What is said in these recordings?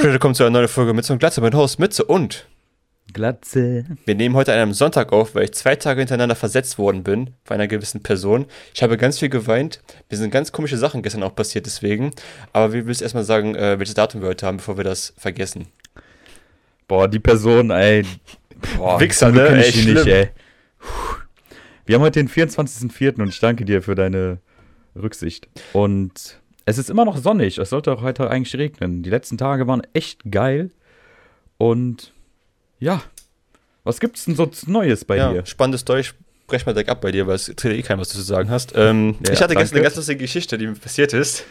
Willkommen zu einer neuen Folge mit einem Glatze, mit Host Mütze und Glatze. wir nehmen heute an einem Sonntag auf, weil ich zwei Tage hintereinander versetzt worden bin von einer gewissen Person. Ich habe ganz viel geweint. Mir sind ganz komische Sachen gestern auch passiert deswegen. Aber wir willst erstmal sagen, äh, welches Datum wir heute haben, bevor wir das vergessen. Boah, die Person, ey. Boah, Wichser, ne? Ey, ich die nicht, schlimm. ey. Wir haben heute den 24.04. und ich danke dir für deine Rücksicht. Und es ist immer noch sonnig. Es sollte auch heute eigentlich regnen. Die letzten Tage waren echt geil. Und ja, was gibt's denn so Neues bei ja, dir? spannendes Deutsch. Brech mal direkt ab bei dir, weil es interessiert eh kein, was du zu sagen hast. Ähm, Ja, ich hatte gestern danke. eine ganz lustige Geschichte, die mir passiert ist.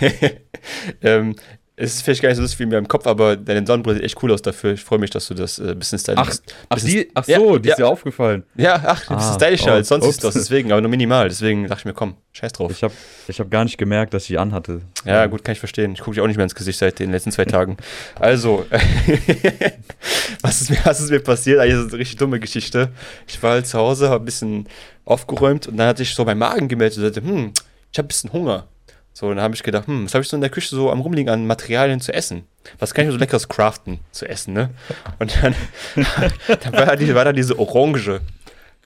ähm, es ist vielleicht gar nicht so lustig wie mir im Kopf, aber deine Sonnenbrille sieht echt cool aus dafür. Ich freue mich, dass du das äh, ein bisschen stylisch Ach, ach, die, ach Ja, so, die ist ja. dir aufgefallen. Ja, ach, ein bisschen Ah, stylischer oh, als sonst ups. ist das, deswegen, aber nur minimal. Deswegen dachte ich mir, komm, scheiß drauf. Ich habe ich hab gar nicht gemerkt, dass ich die anhatte. ja, gut, kann ich verstehen. Ich gucke dich auch nicht mehr ins Gesicht seit den letzten zwei Tagen. Also, was, ist mir, was ist mir passiert? Eigentlich ist das eine richtig dumme Geschichte. Ich war halt zu Hause, habe ein bisschen aufgeräumt und dann hatte ich so meinen Magen gemeldet und sagte, hm, ich habe ein bisschen Hunger. So, dann habe ich gedacht, hm, was habe ich so in der Küche so am rumliegen an Materialien zu essen? Was kann ich so leckeres craften zu essen, ne? Und dann, dann war, da die, war da diese Orange.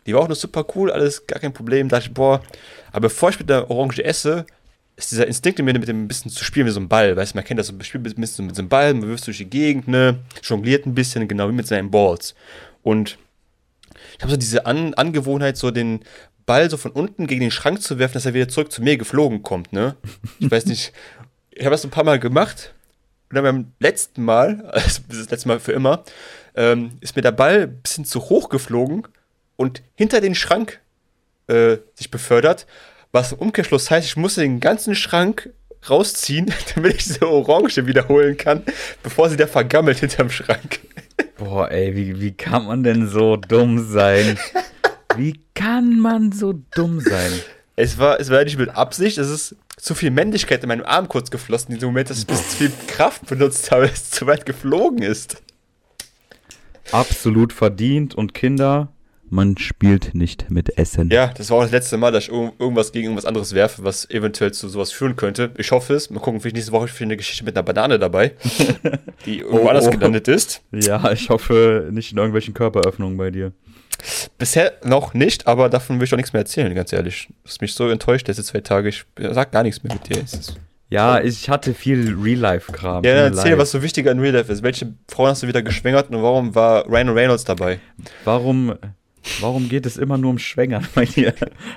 Die war auch noch super cool, alles gar kein Problem. Da dachte ich, boah, aber bevor ich mit der Orange esse, ist dieser Instinkt in mir, mit dem ein bisschen zu spielen wie so ein Ball. Weißt du, man kennt das man spielt ein bisschen mit so einem Ball, man wirft durch die Gegend, ne? Jongliert ein bisschen, genau wie mit seinen Balls. Und ich habe so diese An Angewohnheit, so den Ball so von unten gegen den Schrank zu werfen, dass er wieder zurück zu mir geflogen kommt, ne? Ich weiß nicht, ich habe das ein paar Mal gemacht und dann beim letzten Mal, also das letzte Mal für immer, ähm, ist mir der Ball ein bisschen zu hoch geflogen und hinter den Schrank äh, sich befördert, was im Umkehrschluss heißt, ich musste den ganzen Schrank rausziehen, damit ich diese Orange wiederholen kann, bevor sie da vergammelt hinterm Schrank. Boah, ey, wie, wie kann man denn so dumm sein? Wie kann man so dumm sein? Es war, es war nicht mit Absicht, es ist zu viel Männlichkeit in meinem Arm kurz geflossen in diesem Moment, dass ich bis zu viel Kraft benutzt habe, dass es zu weit geflogen ist. Absolut verdient und Kinder, man spielt nicht mit Essen. Ja, das war auch das letzte Mal, dass ich irg- irgendwas gegen irgendwas anderes werfe, was eventuell zu sowas führen könnte. Ich hoffe es. Mal gucken, vielleicht nächste Woche für eine Geschichte mit einer Banane dabei, die irgendwo Oh, anders oh. gelandet ist. Ja, ich hoffe nicht in irgendwelchen Körperöffnungen bei dir. Bisher noch nicht, aber davon will ich auch nichts mehr erzählen, ganz ehrlich. Das ist mich so enttäuscht letzte zwei Tage. Ich sag gar nichts mehr mit dir. Ja, ich hatte viel Real-Life-Kram. Ja, mir erzähl, was so wichtiger in Real Life ist. Welche Frauen hast du wieder geschwängert und warum war Ryan Reynolds dabei? Warum, warum geht es immer nur um Schwängern bei dir?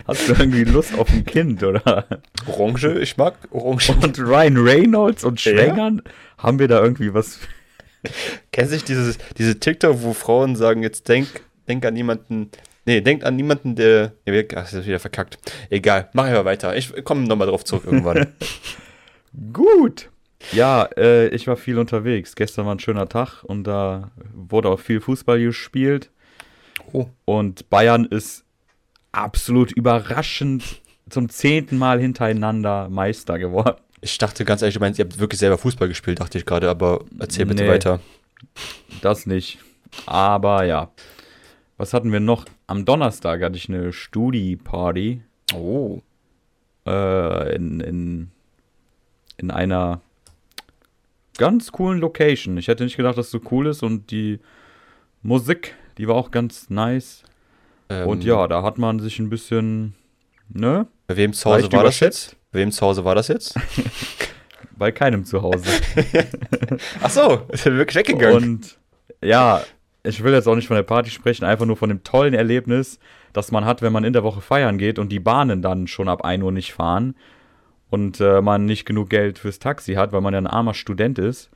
Hast du irgendwie Lust auf ein Kind, oder? Orange, ich mag Orange. Und Ryan Reynolds und Ja. Schwängern? Haben wir da irgendwie was? Kennst du nicht dieses, diese TikTok, wo Frauen sagen, jetzt denk, denk an jemanden, nee, denk an niemanden, der, nee, ach, das ist wieder verkackt. Egal, mach einfach weiter. Ich komme nochmal drauf zurück irgendwann. Gut. Ja, äh, ich war viel unterwegs. Gestern war ein schöner Tag und da wurde auch viel Fußball gespielt. Oh. Und Bayern ist absolut überraschend zum zehnten Mal hintereinander Meister geworden. Ich dachte ganz ehrlich, du meinst, ihr habt wirklich selber Fußball gespielt, dachte ich gerade, aber erzähl bitte Nee. weiter. Das nicht. Aber ja. Was hatten wir noch? Am Donnerstag hatte ich eine Studi-Party Oh. äh, in, in, in einer ganz coolen Location. Ich hätte nicht gedacht, dass es so cool ist und die Musik, die war auch ganz nice. Ähm, Und ja, da hat man sich ein bisschen, ne? Bei wem zu Hause war das jetzt? Bei wem zu Hause war das jetzt? Bei keinem zu Hause. Ach so, ist wirklich weggegangen. Und ja, ich will jetzt auch nicht von der Party sprechen, einfach nur von dem tollen Erlebnis, das man hat, wenn man in der Woche feiern geht und die Bahnen dann schon ab 1 Uhr nicht fahren und äh, man nicht genug Geld fürs Taxi hat, weil man ja ein armer Student ist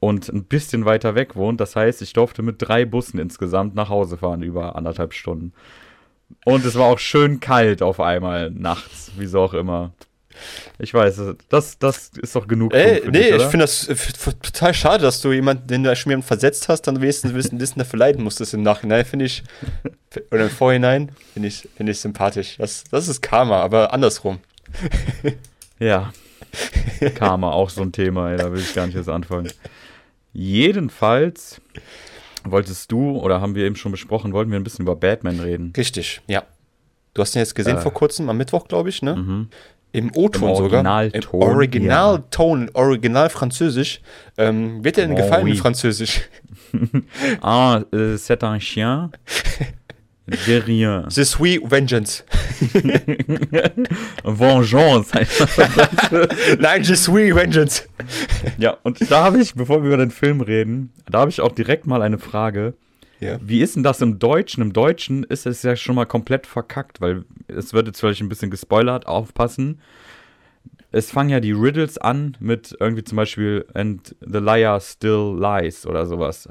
und ein bisschen weiter weg wohnt. Das heißt, ich durfte mit drei Bussen insgesamt nach Hause fahren über anderthalb Stunden. Und es war auch schön kalt auf einmal nachts, wieso auch immer. Ich weiß, das, das ist doch genug. Ey, für nee, dich, ich finde das äh, total schade, dass du jemanden, den du schon jemanden versetzt hast, dann wenigstens wissen, wissen dafür leiden musstest im Nachhinein, finde ich, oder im Vorhinein, finde ich, finde ich sympathisch. Das, das ist Karma, aber andersrum. Ja. Karma, auch so ein Thema, ey, da will ich gar nicht jetzt anfangen. Jedenfalls wolltest du, oder haben wir eben schon besprochen, wollten wir ein bisschen über Batman reden. Richtig, ja. Du hast ihn jetzt gesehen Äh. vor kurzem, am Mittwoch, glaube ich, ne? Mhm. Im O-Ton sogar. Im Originalton, Originalton, Original Französisch. Ähm, wird dir denn Oh, gefallen oui. Französisch? Ah, äh, c'est un chien. De rien. The Sweet Vengeance. Vengeance. heißt das. Nein, Je suis Vengeance. ja, und da habe ich, bevor wir über den Film reden, da habe ich auch direkt mal eine Frage. Ja. Wie ist denn das im Deutschen? Im Deutschen ist es ja schon mal komplett verkackt, weil es wird jetzt vielleicht ein bisschen gespoilert, aufpassen. Es fangen ja die Riddles an mit irgendwie zum Beispiel And the liar still lies oder sowas.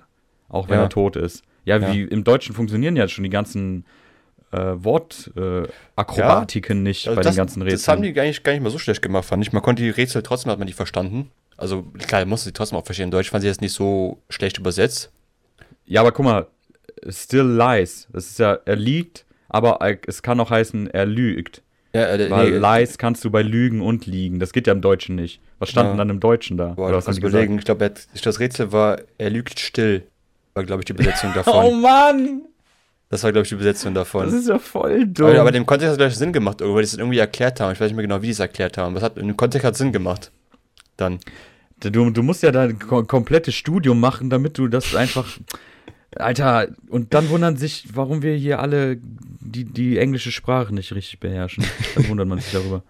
Auch wenn Ja. er tot ist. Ja, Ja. wie im Deutschen funktionieren ja schon die ganzen äh, Wortakrobatiken äh, nicht bei das, den ganzen Rätseln. das haben die gar nicht, gar nicht mal so schlecht gemacht, fand ich. Man konnte die Rätsel trotzdem, hat man die verstanden. Also klar, musste sie trotzdem auch verstehen. In Deutsch fand sie das nicht so schlecht übersetzt. Ja, aber guck mal, still lies. Das ist ja, er liegt, aber es kann auch heißen, er lügt. Ja, äh, Weil nee, lies kannst du bei Lügen und Liegen. Das geht ja im Deutschen nicht. Was stand Ja. denn dann im Deutschen da? Boah, Oder du was die gesagt? überlegen. Ich glaube, das Rätsel war, er lügt still. War, glaube ich, die Übersetzung davon. Oh Mann! Das war, glaube ich, die Übersetzung Das davon. ist ja voll dumm. Aber, aber dem Kontext hat es gleich Sinn gemacht, weil die es irgendwie erklärt haben. Ich weiß nicht mehr genau, wie die es erklärt haben. Was hat, im Kontext hat Sinn gemacht. Dann. du, du musst ja da ein ko komplettes Studium machen, damit du das einfach. Alter, und dann wundern sich, warum wir hier alle die, die englische Sprache nicht richtig beherrschen. Dann wundert man sich darüber.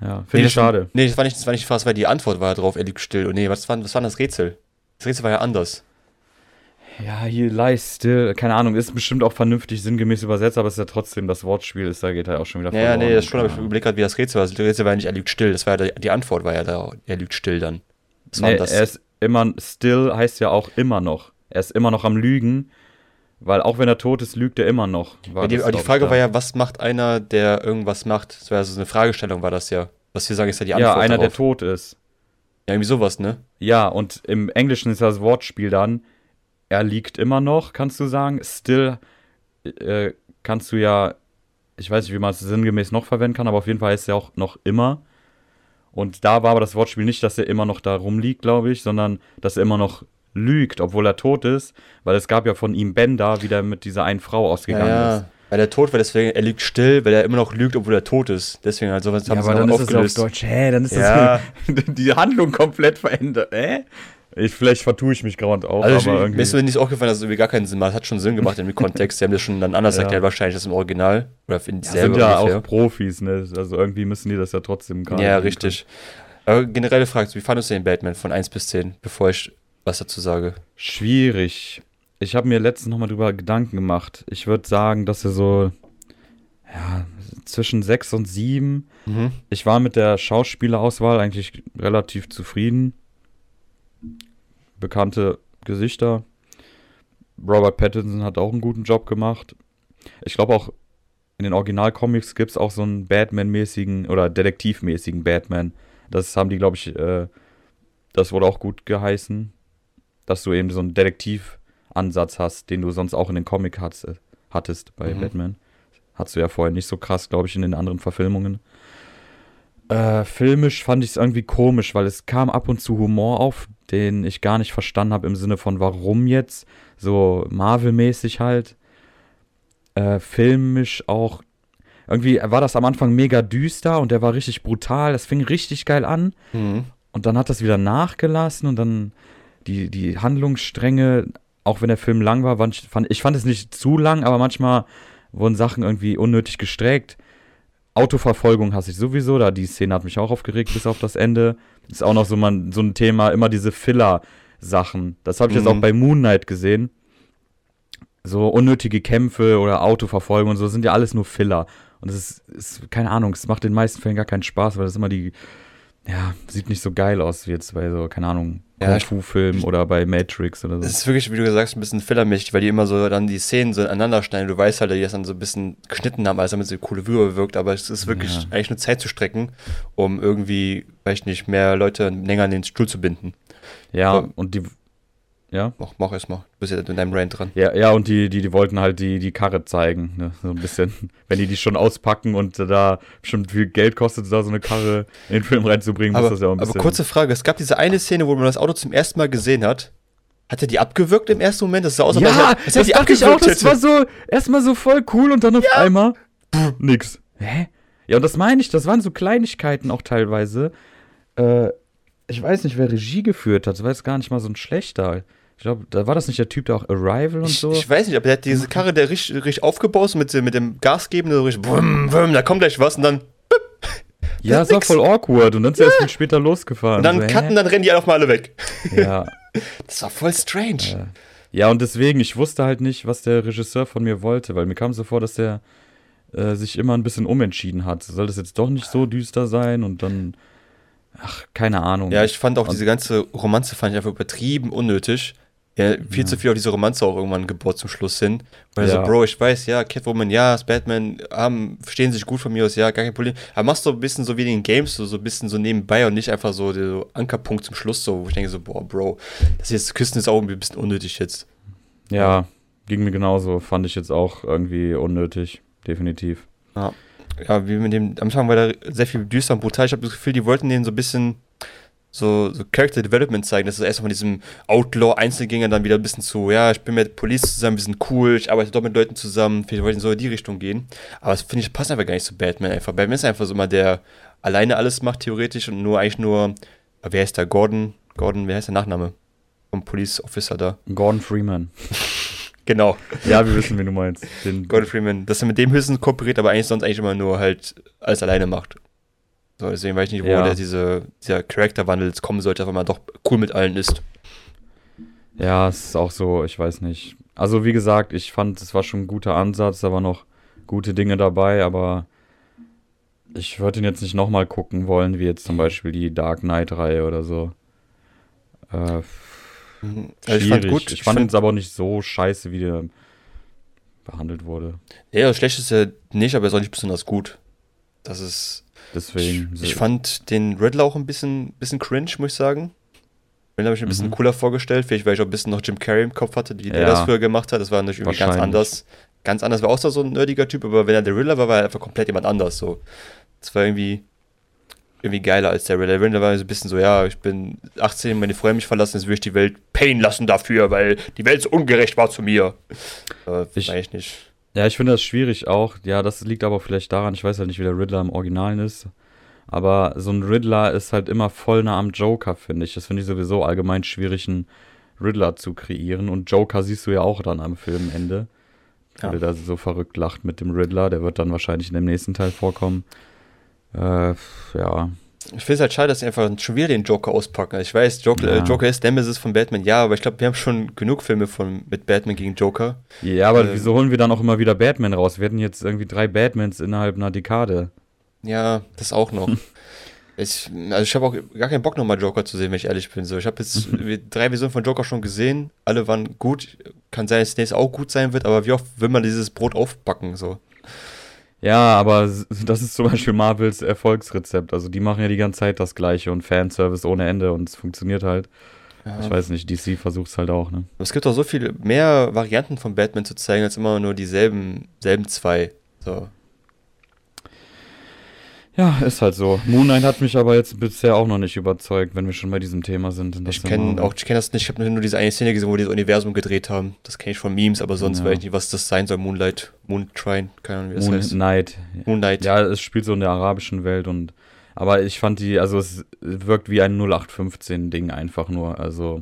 Ja, finde ich das- schade. Nee, das war nicht, das war nicht fast, weil die Antwort war ja drauf, er lügt still. Und nee, was war, was war das Rätsel? Das Rätsel war ja anders. Ja, hier still, keine Ahnung, ist bestimmt auch vernünftig sinngemäß übersetzt, aber es ist ja trotzdem das Wortspiel, ist da geht er auch schon wieder Ja, nee, das schon, aber ich überlegt gerade, wie das Rätsel war. Das Rätsel war ja nicht, er lügt still. Das war ja die Antwort war ja da, er lügt still dann. Das war Nee, das. er ist immer, still heißt ja auch immer noch. Er ist immer noch am Lügen, weil auch wenn er tot ist, lügt er immer noch. Ja, die, aber die Frage da. war ja, was macht einer, der irgendwas macht? Ja so eine Fragestellung, war das ja. Was wir sagen, ist ja die Ja, Antwort einer, der darauf. tot ist. Ja, irgendwie sowas, ne? Ja, und im Englischen ist das Wortspiel dann, er liegt immer noch, kannst du sagen. Still äh, kannst du ja, ich weiß nicht, wie man es sinngemäß noch verwenden kann, aber auf jeden Fall heißt es ja auch noch immer. Und da war aber das Wortspiel nicht, dass er immer noch da rumliegt, glaube ich, sondern dass er immer noch lügt, obwohl er tot ist, weil es gab ja von ihm Bender, wie der mit dieser einen Frau Ja, ausgegangen ja. ist. Weil er tot war, deswegen, er lügt still, weil er immer noch lügt, obwohl er tot ist. Deswegen halt sowas haben sie noch aufgelöst. Deutsch, hä, dann ist Ja. das die Handlung komplett verändert, hä? Ich, vielleicht vertue ich mich gerade auch, Also aber mir irgendwie. ist mir nicht aufgefallen, dass es irgendwie gar keinen Sinn macht. Es hat schon Sinn gemacht im Kontext. Sie haben das schon dann anders Ja. erklärt, wahrscheinlich das im Original. Oder in Das dieselbe sind ja ungefähr. auch Profis, ne? Also irgendwie müssen die das ja trotzdem gerade. Ja, richtig. Aber generelle Frage, wie fandest du den Batman von 1 bis 10, bevor ich was dazu sage? Schwierig. Ich habe mir letztens nochmal drüber Gedanken gemacht. Ich würde sagen, dass er so, ja, zwischen 6 und 7. Mhm. Ich war mit der Schauspielerauswahl eigentlich relativ zufrieden. Bekannte Gesichter. Robert Pattinson hat auch einen guten Job gemacht. Ich glaube auch in den Originalcomics gibt es auch so einen Batman-mäßigen oder Detektivmäßigen Batman. Das haben die, glaube ich, äh, das wurde auch gut geheißen, dass du eben so einen Detektivansatz hast, den du sonst auch in den Comic hast, äh, hattest bei Mhm. Batman. Hattest du ja vorher nicht so krass, glaube ich, in den anderen Verfilmungen. Äh, filmisch fand ich es irgendwie komisch, weil es kam ab und zu Humor auf, den ich gar nicht verstanden habe im Sinne von warum jetzt, so Marvel-mäßig halt. Äh, filmisch auch, irgendwie war das am Anfang mega düster und der war richtig brutal, das fing richtig geil an Mhm. und dann hat das wieder nachgelassen und dann die, die Handlungsstränge, auch wenn der Film lang war, fand ich, fand, es nicht zu lang, aber manchmal wurden Sachen irgendwie unnötig gestreckt. Autoverfolgung hasse ich sowieso, da die Szene hat mich auch aufgeregt bis auf das Ende. Ist auch noch so, man, so ein Thema, immer diese Filler-Sachen. Das habe ich jetzt Mhm. auch bei Moon Knight gesehen. So unnötige Kämpfe oder Autoverfolgung und so sind ja alles nur Filler. Und es ist, ist, keine Ahnung, es macht den meisten Fällen gar keinen Spaß, weil das immer die, ja, sieht nicht so geil aus wie jetzt bei so, keine Ahnung, Ja, Kung-Fu-Filmen oder bei Matrix oder Es so. ist wirklich, wie du sagst, ein bisschen fillermäßig, weil die immer so dann die Szenen so ineinander schneiden. Du weißt halt, dass die das dann so ein bisschen geschnitten haben, als damit sie eine coole Würhe wirkt, aber es ist wirklich Ja. eigentlich nur Zeit zu strecken, um irgendwie, weiß ich nicht, mehr Leute länger an den Stuhl zu binden. Ja, so. und die, ja, Mach, mach erst mal. Du bist ja in deinem Rant dran. Ja, ja, und die, die, die wollten halt die, die Karre zeigen, ne? so ein bisschen. Wenn die die schon auspacken und da schon viel Geld kostet, da so eine Karre in den Film reinzubringen, muss Aber, das ja auch ein aber bisschen. kurze Frage: Es gab diese eine Szene, wo man das Auto zum ersten Mal gesehen hat. Hat er die abgewürgt im ersten Moment? Das sah aus, als ja, als er das die dachte ich auch, abgewürgt das war so erstmal so voll cool und dann auf einmal pff, nix. Hä? Ja, und das meine ich, das waren so Kleinigkeiten auch teilweise. Äh, ich weiß nicht, wer Regie geführt hat. Das war jetzt gar nicht mal so ein schlechter. Ich glaube, da war das nicht der Typ, der auch Arrival und Ich, so. ich weiß nicht, aber der hat diese Karre, der richtig, richtig aufgebaut ist mit, dem- mit dem Gas geben, so richtig, wum, wum, da kommt gleich was und dann, ja, es war voll awkward. Und dann ist er erst später losgefahren. und dann so, cutten, dann rennen die einfach mal alle weg. Ja. Das war voll strange. ja, und deswegen, ich wusste halt nicht, was der Regisseur von mir wollte, weil mir kam so vor, dass der äh, sich immer ein bisschen umentschieden hat. Soll das jetzt doch nicht so düster sein? Und dann, ach, keine Ahnung. Ja, ich fand auch Und- diese ganze Romanze fand ich einfach übertrieben unnötig. Ja, viel zu viel auf diese Romanze auch irgendwann gebaut zum Schluss hin. Weil Ja. so, Bro, ich weiß, ja, Catwoman, ja, Batman, haben, verstehen sich gut von mir aus, ja, gar kein Problem. Aber machst du ein bisschen so wie in den Games, so, so ein bisschen so nebenbei und nicht einfach so der so Ankerpunkt zum Schluss, so, wo ich denke so, boah, Bro, das jetzt Küssen ist auch ein bisschen unnötig jetzt. Ja, ging mir genauso. Fand ich jetzt auch irgendwie unnötig. Definitiv. Ja, ja wie mit dem, am Anfang war da sehr viel düster und brutal. Ich habe das Gefühl, die wollten denen so ein bisschen so, so Character Development zeigen, dass es erst von diesem Outlaw-Einzelgänger dann wieder ein bisschen zu, ja, ich bin mit Police zusammen, wir sind cool, ich arbeite dort mit Leuten zusammen, vielleicht wollten so in die Richtung gehen. Aber das finde ich, passt einfach gar nicht zu Batman einfach. Batman ist einfach so mal der alleine alles macht, theoretisch, und nur eigentlich nur, wer heißt da, Gordon, Gordon, wer heißt der Nachname? Vom Police Officer da. Gordon Freeman. Genau. Ja, wir wissen, wen du meinst. Den, Gordon Freeman, dass er mit dem höchstens kooperiert, aber eigentlich sonst eigentlich immer nur halt alles alleine macht. So, deswegen weiß ich nicht, wo Ja. der diese, dieser Charakterwandel jetzt kommen sollte, weil man doch cool mit allen ist. Ja, es ist auch so, ich weiß nicht. Also, wie gesagt, ich fand, es war schon ein guter Ansatz, da waren noch gute Dinge dabei, aber ich würde ihn jetzt nicht nochmal gucken wollen, wie jetzt zum Beispiel die Dark Knight-Reihe oder so. Äh, Also schwierig. ich fand gut. Ich fand es aber auch nicht so scheiße, wie der behandelt wurde. Ja, schlecht ist er nicht, aber er ist auch nicht besonders gut. Das ist. Ich, Deswegen. ich fand den Riddler auch ein bisschen, bisschen cringe, muss ich sagen. Den habe ich mir ein bisschen Mhm. cooler vorgestellt. Vielleicht, weil ich auch ein bisschen noch Jim Carrey im Kopf hatte, wie der Ja. das früher gemacht hat. Das war natürlich irgendwie ganz anders. Ganz anders. War auch so ein nerdiger Typ, aber wenn er der Riddler war, war er einfach komplett jemand anders. So. Das war irgendwie, irgendwie geiler als der Riddler. Der Riddler war so ein bisschen so, ja, ich bin 18, meine Freunde mich verlassen, jetzt will ich die Welt pain lassen dafür, weil die Welt so ungerecht war zu mir. Äh, Ich- weiß ich nicht. Ja, ich finde das schwierig auch. Ja, das liegt aber vielleicht daran, ich weiß halt nicht, wie der Riddler im Originalen ist. Aber so ein Riddler ist halt immer voll nah am Joker, finde ich. Das finde ich sowieso allgemein schwierig, einen Riddler zu kreieren. Und Joker siehst du ja auch dann am Filmende. Ja. Weil der da so verrückt lacht mit dem Riddler. Der wird dann wahrscheinlich in dem nächsten Teil vorkommen. Äh, ja. Ich finde es halt schade, dass sie einfach schon wieder den Joker auspacken. Also ich weiß, Joker, Ja. äh, Joker ist Nemesis von Batman, ja, aber ich glaube, wir haben schon genug Filme von, mit Batman gegen Joker. Ja, aber Ähm. wieso holen wir dann auch immer wieder Batman raus? Wir hatten jetzt irgendwie drei Batmans innerhalb einer Dekade. Ja, das auch noch. ich, also ich habe auch gar keinen Bock nochmal Joker zu sehen, wenn ich ehrlich bin. So, ich habe jetzt drei Versionen von Joker schon gesehen, alle waren gut. Kann sein, dass das nächste auch gut sein wird, aber wie oft will man dieses Brot aufbacken? So. Ja, aber das ist zum Beispiel Marvels Erfolgsrezept. Also die machen ja die ganze Zeit das gleiche und Fanservice ohne Ende und es funktioniert halt. Ja. Ich weiß nicht, DC versucht es halt auch, ne? Es gibt auch so viel mehr Varianten von Batman zu zeigen, als immer nur dieselben selben zwei. So. Ja, ist halt so. Moon Knight hat mich aber jetzt bisher auch noch nicht überzeugt, wenn wir schon bei diesem Thema sind. Ich kenne auch, ich kenne das nicht, ich habe nur diese eine Szene gesehen, wo die das Universum gedreht haben. Das kenne ich von Memes, aber sonst Ja. weiß ich nicht, was das sein soll. Moonlight, Moontrine, keine Ahnung, wie das Moon heißt. Knight. Moonlight. Ja, es spielt so in der arabischen Welt und aber ich fand die, also es wirkt wie ein 0815-Ding einfach nur. Also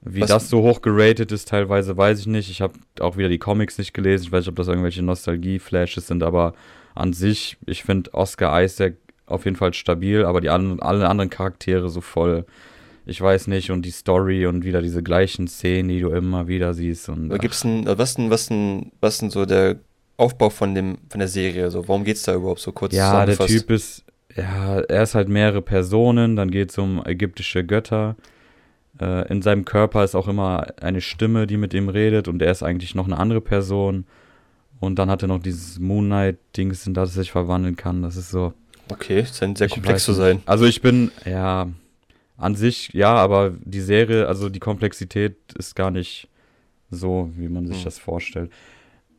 wie Was- das so hoch geratet ist, teilweise weiß ich nicht. Ich habe auch wieder die Comics nicht gelesen. Ich weiß nicht, ob das irgendwelche Nostalgie-Flashes sind, aber an sich, ich finde Oscar Isaac auf jeden Fall stabil, aber die an, alle anderen Charaktere so voll, ich weiß nicht, und die Story und wieder diese gleichen Szenen, die du immer wieder siehst. Und gibt's ein, äh, was denn, was denn, was denn so der Aufbau von dem, von der Serie? So, worum geht's da überhaupt so kurz Ja, der? Typ ist, ja, er ist halt mehrere Personen, dann geht es um ägyptische Götter. Äh, in seinem Körper ist auch immer eine Stimme, die mit ihm redet und er ist eigentlich noch eine andere Person. Und dann hat er noch dieses Moon Knight-Dings, in das er sich verwandeln kann. Das ist so. Okay, es scheint sehr komplex zu nicht. sein. Also ich bin, ja, an sich, ja, aber die Serie, also die Komplexität ist gar nicht so, wie man sich Hm. das vorstellt.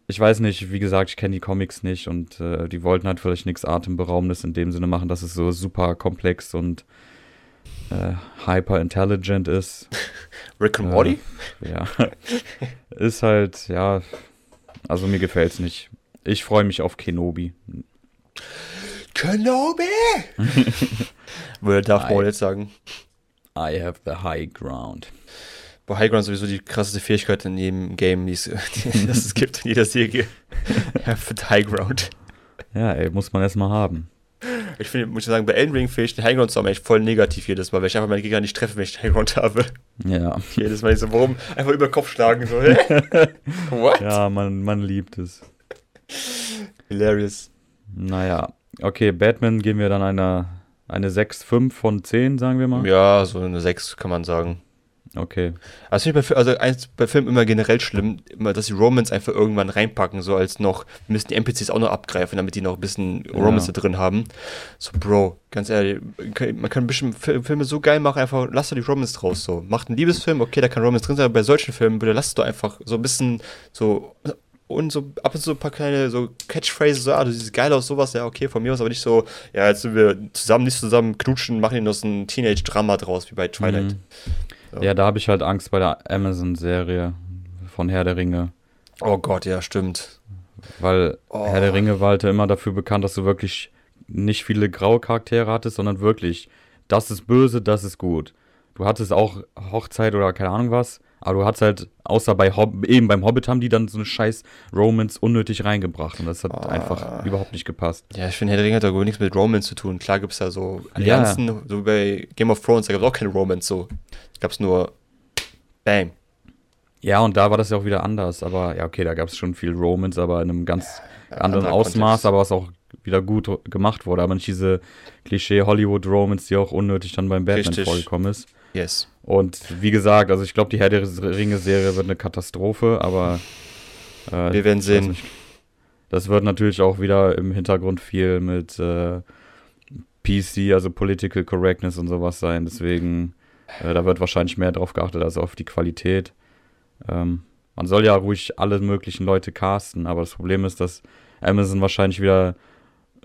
Ich weiß nicht, wie gesagt, ich kenne die Comics nicht und äh, die wollten halt vielleicht nichts Atemberaubendes in dem Sinne machen, dass es so super komplex und äh, hyper intelligent ist. Rick and Äh, Morty? Ja. ist halt, ja, also mir gefällt's nicht. Ich freue mich auf Kenobi. Kenobi! Würde Darth Maul jetzt sagen. I have the high ground. Bei High Ground sowieso die krasseste Fähigkeit in jedem Game, die es, die, das es gibt, in jeder Serie. have the High Ground. Ja, ey, muss man erstmal haben. Ich finde, muss ich sagen, bei Elden Ring finde ich den High Ground zu haben echt voll negativ jedes Mal, weil ich einfach meine Gegner nicht treffe, wenn ich den High Ground habe. Ja. Jedes Mal ich so, warum? Einfach über den Kopf schlagen, so. What? Ja, man, man liebt es. Hilarious. Naja, okay, Batman geben wir dann eine, eine 6, 5 von 10, sagen wir mal. Ja, so eine 6 kann man sagen. Okay. Also finde ich bei, also eins bei Filmen immer generell schlimm, immer, dass die Romans einfach irgendwann reinpacken, so als noch, müssen die NPCs auch noch abgreifen, damit die noch ein bisschen Romans da drin haben. So, Bro, ganz ehrlich, man kann bestimmt Fi- Filme so geil machen, einfach lass doch die Romans draus, so. Macht einen Liebesfilm, okay, da kann Romans drin sein, aber bei solchen Filmen, bitte lass doch einfach so ein bisschen so und so ab und zu ein paar kleine so Catchphrases, so, ah, du siehst geil aus, sowas, ja, okay, von mir aus, aber nicht so, ja, jetzt sind wir zusammen, nicht zusammen knutschen, machen hier noch so ein Teenage-Drama draus, wie bei Twilight. Mhm. Ja, da habe ich halt Angst bei der Amazon-Serie von Herr der Ringe. Oh Gott, ja, stimmt. Weil Oh. Herr der Ringe war halt immer dafür bekannt, dass du wirklich nicht viele graue Charaktere hattest, sondern wirklich, das ist böse, das ist gut. Du hattest auch Hochzeit oder keine Ahnung was, aber du hattest halt, außer bei Hob eben beim Hobbit haben die dann so eine scheiß Romance unnötig reingebracht und das hat Ah. einfach überhaupt nicht gepasst. Ja, ich finde, Herr der Ringe hat da wohl nichts mit Romance zu tun. Klar gibt es da so Allianzen, so bei Game of Thrones, da gab es auch keine Romance so. Gab es nur Bang. Ja, und da war das ja auch wieder anders, aber ja, okay, da gab es schon viel Romance, aber in einem ganz anderen anderer Ausmaß, Kontext. aber was auch wieder gut gemacht wurde, aber nicht diese Klischee-Hollywood-Romance, die auch unnötig dann beim Batman Richtig. vorgekommen ist. Yes. Und wie gesagt, also ich glaube, die Herr der Ringe-Serie wird eine Katastrophe, aber äh, Wir werden sehen. nicht. Das wird natürlich auch wieder im Hintergrund viel mit äh, PC, also Political Correctness und sowas sein. Deswegen, äh, da wird wahrscheinlich mehr drauf geachtet als auf die Qualität. Ähm, man soll ja ruhig alle möglichen Leute casten, aber das Problem ist, dass Amazon wahrscheinlich wieder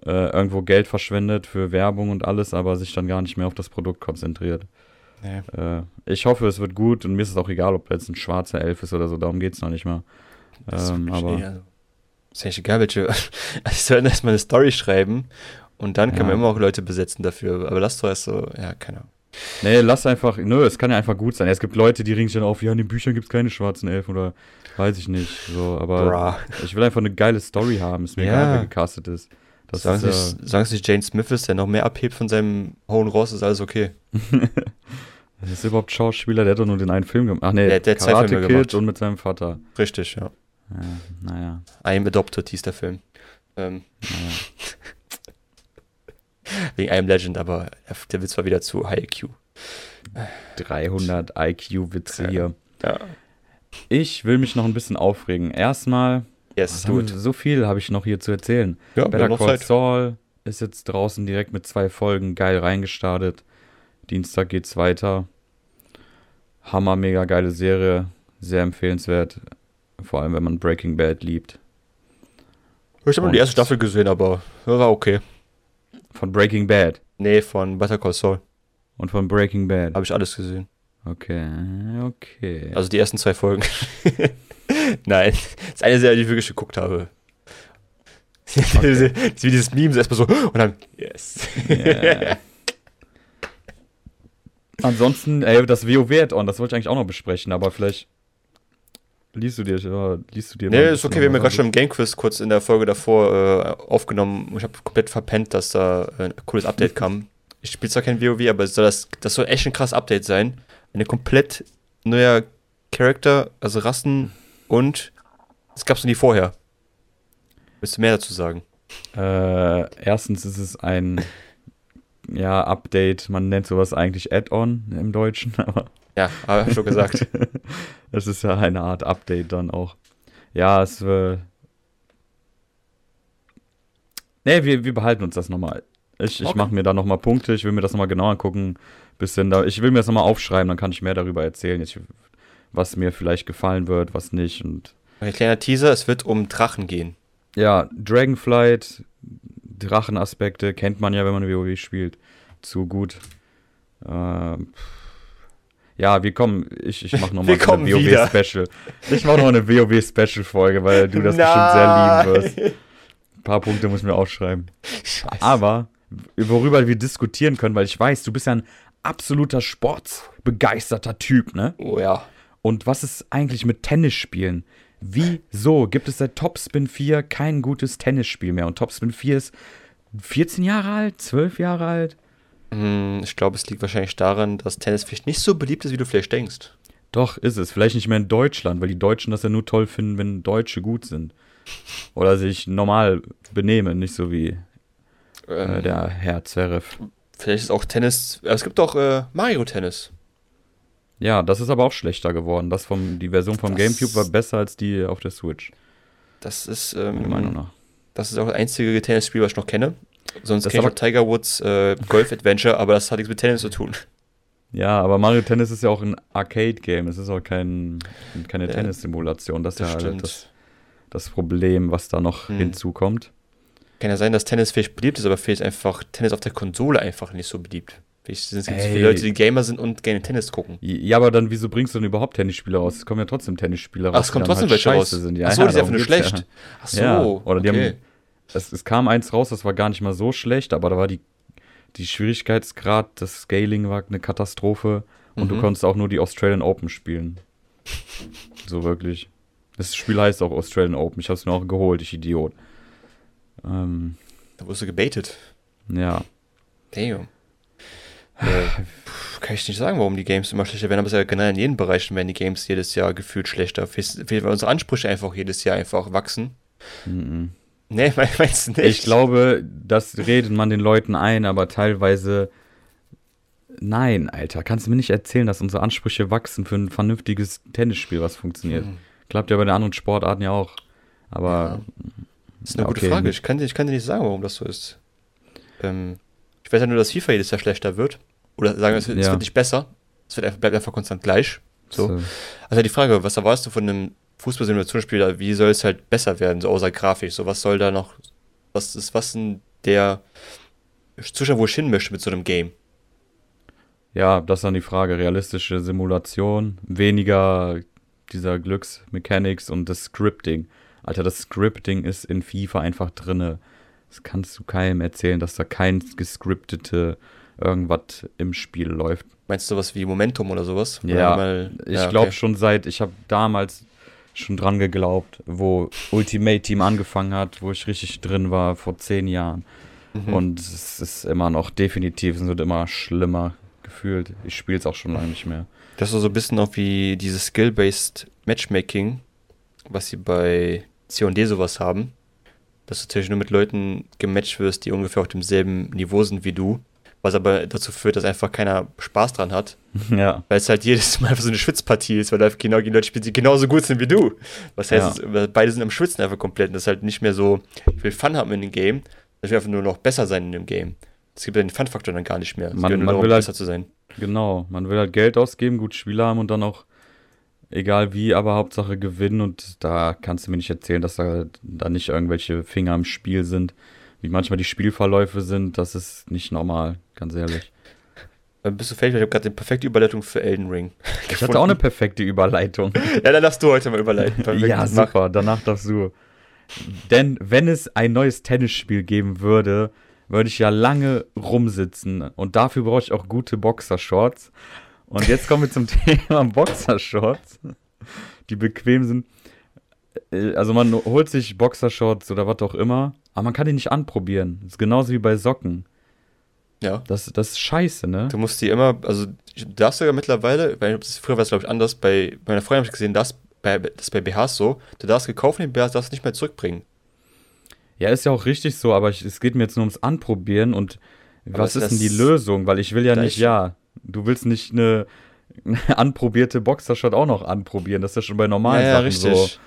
äh, irgendwo Geld verschwendet für Werbung und alles, aber sich dann gar nicht mehr auf das Produkt konzentriert. Nee. Äh, ich hoffe, es wird gut und mir ist es auch egal, ob jetzt ein schwarzer Elf ist oder so, darum geht es noch nicht mal. Das Ähm, ist aber wirklich- also, ist egal, welche. Also, ich soll erstmal eine Story schreiben und dann können Ja. wir immer auch Leute besetzen dafür. Aber lass doch erst so, ja, keine Ahnung. Nee, lass einfach, nö, es kann ja einfach gut sein. Es gibt Leute, die ringen sich dann auf, ja, in den Büchern gibt es keine schwarzen Elfen oder weiß ich nicht. So, aber Bra. ich will einfach eine geile Story haben. Ist mir Ja. egal, wer gecastet ist. Das Sagen Sie ist nicht, sagen Sie nicht Jane Smith ist, der noch mehr abhebt von seinem hohen Ross, ist alles okay. das ist überhaupt Schauspieler, der hat doch nur den einen Film gemacht. Ach nee, Der- der Karate Kid gemacht. und mit seinem Vater. Richtig, ja. Ja, naja, I am Adopted hieß der Film. Ähm, naja. wegen I am Legend, aber der, Witz war wieder zu High IQ. 300 IQ-Witze hier. Ja. Ich will mich noch ein bisschen aufregen. Erstmal, Yes, wir- so viel habe ich noch hier zu erzählen. Ja, Better Call. Saul ist jetzt draußen direkt mit zwei Folgen geil reingestartet. Dienstag geht's weiter. Hammer, mega geile Serie. Sehr empfehlenswert. Vor allem, wenn man Breaking Bad liebt. Ich habe nur die erste Staffel gesehen, aber war okay. Von Breaking Bad Nee, von Better Call Saul. und von Breaking Bad. Habe ich alles gesehen. Okay, okay. Also die ersten zwei Folgen. Nein, das ist eine Serie, die ich wirklich geguckt habe. Okay. Wie dieses Meme, so erstmal so, und dann, yes. Yeah. Ansonsten, ey, das WoW-Add-on, das wollte ich eigentlich auch noch besprechen, aber vielleicht liest du dir, ja, liest du dir mal Nee, ist okay, wir haben ja gerade schon im Game Quiz kurz in der Folge davor äh, aufgenommen. Ich habe komplett verpennt, dass da äh, ein cooles Update kam. Ich spiele zwar kein WoW, aber soll das, das soll echt ein krasses Update sein. Eine komplett neuer Charakter, also Rassen und es gab's noch nie vorher. Willst du mehr dazu sagen? Äh, erstens ist es ein ja, Update, man nennt sowas eigentlich Add-on im Deutschen, aber Ja, habe ich schon gesagt. es ist ja eine Art Update dann auch. Ja, es äh, Nee, wir, wir behalten uns das nochmal. Ich, ich Okay. mache mir da nochmal Punkte, ich will mir das nochmal genau angucken. Bisschen da, ich will mir das nochmal aufschreiben, dann kann ich mehr darüber erzählen, ich, was mir vielleicht gefallen wird, was nicht. Und Ein kleiner Teaser, es wird um Drachen gehen. ja, Dragonflight, Drachenaspekte kennt man ja, wenn man WoW spielt, zu gut. Ähm, ja, wir kommen, ich, ich mache nochmal so eine. WoW-Special. Ich mache noch eine WoW-Special-Folge, weil du das bestimmt sehr lieben wirst. paar Punkte muss ich mir aufschreiben. Scheiße. Aber worüber wir diskutieren können, weil ich weiß, du bist ja ein absoluter sportsbegeisterter Typ, ne? Oh ja. Und was ist eigentlich mit Tennisspielen? Wieso gibt es seit Topspin 4 kein gutes Tennisspiel mehr? Und Topspin 4 ist 14 Jahre alt, 12 Jahre alt? Hm, ich glaube, es liegt wahrscheinlich daran, dass Tennis vielleicht nicht so beliebt ist, wie du vielleicht denkst. Doch, ist es. Vielleicht nicht mehr in Deutschland, weil die Deutschen das ja nur toll finden, wenn Deutsche gut sind. Oder sich normal benehmen, nicht so wie äh, ähm, äh, der Herr Zverev. Vielleicht ist auch Tennis. Es gibt auch äh, Mario Tennis. Ja, das ist aber auch schlechter geworden. Das vom, die Version vom das, GameCube war besser als die auf der Switch. Das ist, ähm, meiner Meinung nach. Das ist auch das einzige Tennisspiel, was ich noch kenne. Sonst kenne ich Tiger Woods äh, Golf Adventure, aber das hat nichts mit Tennis zu tun. Ja, aber Mario Tennis ist ja auch ein Arcade-Game. Es ist auch kein, keine ja, Tennis-Simulation. Das ist ja halt das, das, Problem, was da noch hm. hinzukommt. Kann ja sein, dass Tennis vielleicht beliebt ist, aber vielleicht einfach Tennis auf der Konsole einfach nicht so beliebt. Es gibt viele Leute, die Gamer sind und gerne Tennis gucken. Ja, aber dann, wieso bringst du denn überhaupt Tennisspieler raus? Es kommen ja trotzdem Tennisspieler raus. Ach, es kommen trotzdem halt welche raus. Sind. Ja, Ach so, ja, die sind einfach nur schlecht. Ja. Ach so, ja. Oder die okay. haben, es, es kam eins raus, das war gar nicht mal so schlecht, aber da war die, die Schwierigkeitsgrad, das Scaling war eine Katastrophe und mhm. du konntest auch nur die Australian Open spielen. so wirklich. Das Spiel heißt auch Australian Open. Ich habe es mir auch geholt, ich Idiot. Ähm, da wurdest du gebaitet. Ja. Damn. Äh, kann ich nicht sagen, warum die Games immer schlechter werden, aber es ist ja generell in jedem Bereich werden die Games jedes Jahr gefühlt schlechter. Weil unsere Ansprüche einfach jedes Jahr einfach wachsen. Mhm. Nee, meinst du nicht? Ich glaube, das redet man den Leuten ein, aber teilweise. Nein, Alter, kannst du mir nicht erzählen, dass unsere Ansprüche wachsen für ein vernünftiges Tennisspiel, was funktioniert. Mhm. Klappt ja bei den anderen Sportarten ja auch. Aber. Ja. Das ist eine ja, gute Frage. Ich kann, ich kann dir nicht sagen, warum das so ist. Ähm, ich weiß ja nur, dass FIFA jedes Jahr schlechter wird. Oder sagen wir, es wird, ja. es wird nicht besser. Es wird einfach, bleibt einfach konstant gleich. So. so. Also die Frage, was erwartest du von einem Fußballsimulationsspiel, wie soll es halt besser werden, so außer Grafik? So, was soll da noch, was ist, was denn der Zuschauer, wo ich hin möchte mit so einem Game? Ja, das ist dann die Frage. Realistische Simulation, weniger dieser Glücksmechanics und das Scripting. Alter, das Scripting ist in FIFA einfach drinne. Das kannst du keinem erzählen, dass da kein gescriptete irgendwas im Spiel läuft. Meinst du was wie Momentum oder sowas? Ja, mal, ich ja, glaube okay. schon seit, ich habe damals schon dran geglaubt, wo Ultimate Team angefangen hat, wo ich richtig drin war vor zehn Jahren. Mhm. Und es ist immer noch definitiv, es wird immer schlimmer gefühlt. Ich spiele es auch schon lange nicht mehr. Das ist so ein bisschen auch wie dieses Skill-Based Matchmaking, was sie bei C&D sowas haben. Dass du natürlich nur mit Leuten gematcht wirst, die ungefähr auf demselben Niveau sind wie du was aber dazu führt, dass einfach keiner Spaß dran hat. Ja. Weil es halt jedes Mal so eine Schwitzpartie ist, weil da genau die Leute spielen, die genauso gut sind wie du. Was heißt, ja. beide sind am Schwitzen einfach komplett. Und das ist halt nicht mehr so, ich will Fun haben in dem Game, ich will einfach nur noch besser sein in dem Game. Es gibt ja den Fun-Faktor dann gar nicht mehr. Es man, man darum, will halt, besser zu sein. Genau, man will halt Geld ausgeben, gut Spieler haben und dann auch, egal wie, aber Hauptsache gewinnen. Und da kannst du mir nicht erzählen, dass da, da nicht irgendwelche Finger im Spiel sind wie manchmal die Spielverläufe sind, das ist nicht normal, ganz ehrlich. Dann bist du fertig, ich habe gerade die perfekte Überleitung für Elden Ring. Ich gefunden. hatte auch eine perfekte Überleitung. ja, dann darfst du heute mal überleiten. Ja, super, danach darfst du. Denn wenn es ein neues Tennisspiel geben würde, würde ich ja lange rumsitzen. Und dafür brauche ich auch gute Boxershorts. Und jetzt kommen wir zum Thema Boxershorts, die bequem sind. Äh, also man holt sich Boxershorts oder was auch immer aber man kann die nicht anprobieren. Das ist genauso wie bei Socken. Ja. Das, das ist scheiße, ne? Du musst die immer, also du darfst sogar mittlerweile, weil früher war es glaube ich anders, bei, bei meiner Freundin habe ich gesehen, dass bei, das bei BHs so, du darfst gekauft den BHs darfst nicht mehr zurückbringen. Ja, ist ja auch richtig so, aber ich, es geht mir jetzt nur ums Anprobieren und aber was ist denn die Lösung? Weil ich will ja nicht, ja, du willst nicht eine, eine anprobierte Boxershot auch noch anprobieren. Das ist ja schon bei normalen ja, ja, Sachen richtig. so.